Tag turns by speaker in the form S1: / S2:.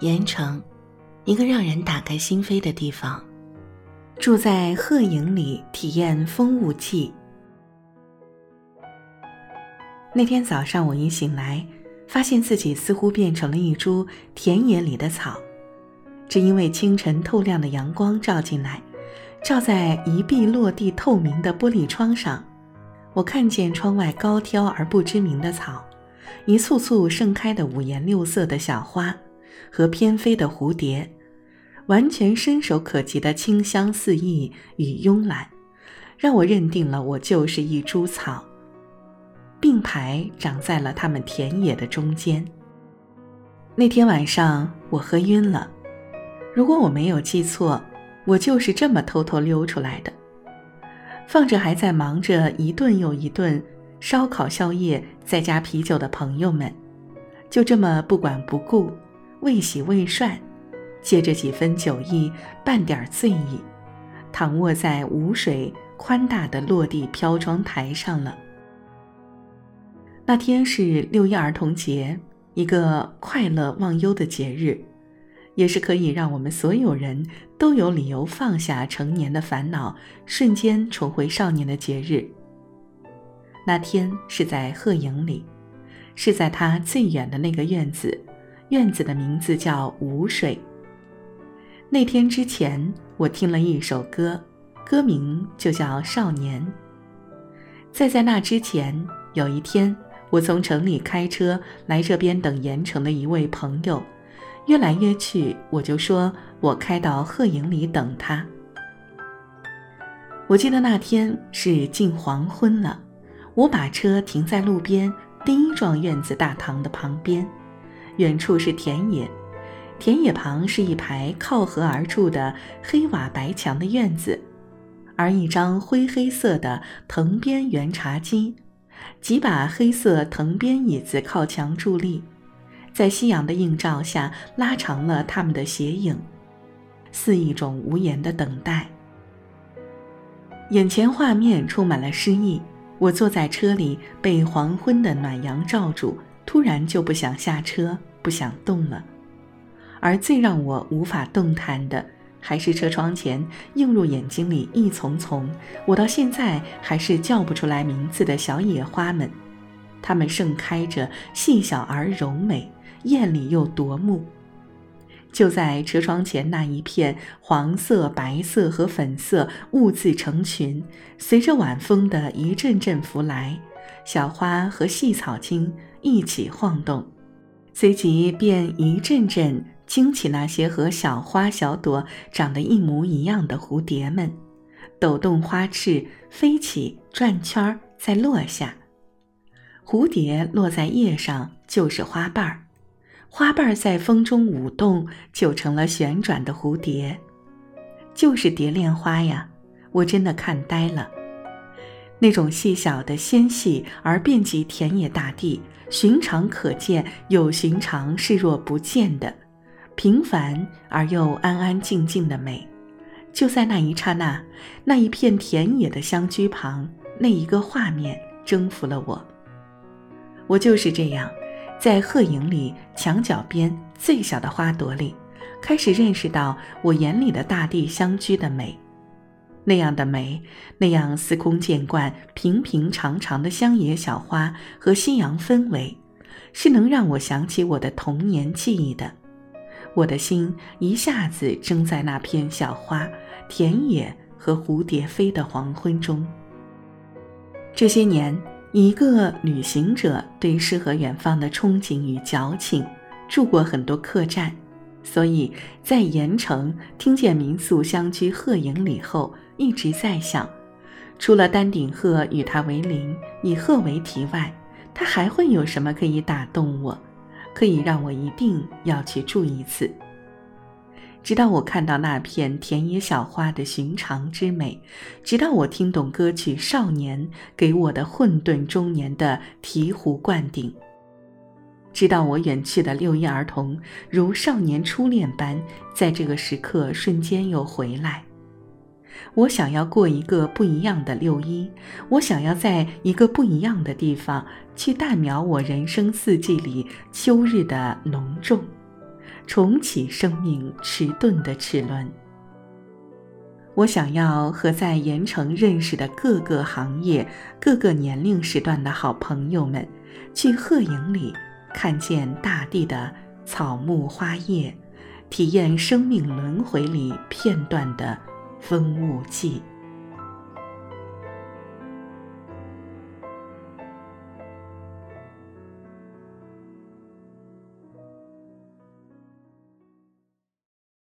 S1: 盐城，一个让人打开心扉的地方。住在鹤影里，体验风雾季。那天早上，我一醒来，发现自己似乎变成了一株田野里的草。只因为清晨透亮的阳光照进来，照在一壁落地透明的玻璃窗上，我看见窗外高挑而不知名的草，一簇簇盛开的五颜六色的小花，和翩飞的蝴蝶，完全伸手可及的清香四溢与慵懒，让我认定了我就是一株草，并排长在了他们田野的中间。那天晚上我喝晕了。如果我没有记错，我就是这么偷偷溜出来的。放着还在忙着一顿又一顿烧烤宵夜，再加啤酒的朋友们，就这么不管不顾，未洗未涮，借着几分酒意，半点醉意，躺卧在无水宽大的落地飘窗台上了。那天是六一儿童节，一个快乐忘忧的节日。也是可以让我们所有人都有理由放下成年的烦恼，瞬间重回少年的节日。那天是在鹤影里，是在他最远的那个院子，院子的名字叫无水。那天之前，我听了一首歌，歌名就叫《少年》。再在那之前，有一天，我从城里开车来这边等盐城的一位朋友。约来约去，我就说我开到鹤营里等他。我记得那天是近黄昏了，我把车停在路边第一幢院子大堂的旁边，远处是田野，田野旁是一排靠河而筑的黑瓦白墙的院子，而一张灰黑色的藤编圆茶几，几把黑色藤编椅子靠墙伫立。在夕阳的映照下，拉长了他们的斜影，似一种无言的等待。眼前画面充满了诗意。我坐在车里，被黄昏的暖阳照住，突然就不想下车，不想动了。而最让我无法动弹的，还是车窗前映入眼睛里一丛丛，我到现在还是叫不出来名字的小野花们，它们盛开着，细小而柔美。艳丽又夺目，就在车窗前那一片黄色、白色和粉色兀自成群，随着晚风的一阵阵拂来，小花和细草茎一起晃动，随即便一阵阵惊起那些和小花小朵长得一模一样的蝴蝶们，抖动花翅，飞起，转圈儿，再落下。蝴蝶落在叶上就是花瓣儿。花瓣儿在风中舞动，就成了旋转的蝴蝶，就是蝶恋花呀！我真的看呆了。那种细小的、纤细而遍及田野大地、寻常可见又寻常视若不见的平凡而又安安静静的美，就在那一刹那，那一片田野的乡居旁，那一个画面征服了我。我就是这样。在鹤影里，墙角边最小的花朵里，开始认识到我眼里的大地相居的美，那样的美，那样司空见惯、平平常常的乡野小花和夕阳氛围，是能让我想起我的童年记忆的。我的心一下子蒸在那片小花、田野和蝴蝶飞的黄昏中。这些年。一个旅行者对诗和远方的憧憬与矫情，住过很多客栈，所以在盐城听见民宿相居鹤影里后，一直在想，除了丹顶鹤与它为邻，以鹤为题外，它还会有什么可以打动我，可以让我一定要去住一次。直到我看到那片田野小花的寻常之美，直到我听懂歌曲《少年》给我的混沌中年的醍醐灌顶，直到我远去的六一儿童如少年初恋般，在这个时刻瞬间又回来。我想要过一个不一样的六一，我想要在一个不一样的地方去淡描我人生四季里秋日的浓重。重启生命迟钝的齿轮。我想要和在盐城认识的各个行业、各个年龄时段的好朋友们，去鹤影里看见大地的草木花叶，体验生命轮回里片段的风物记。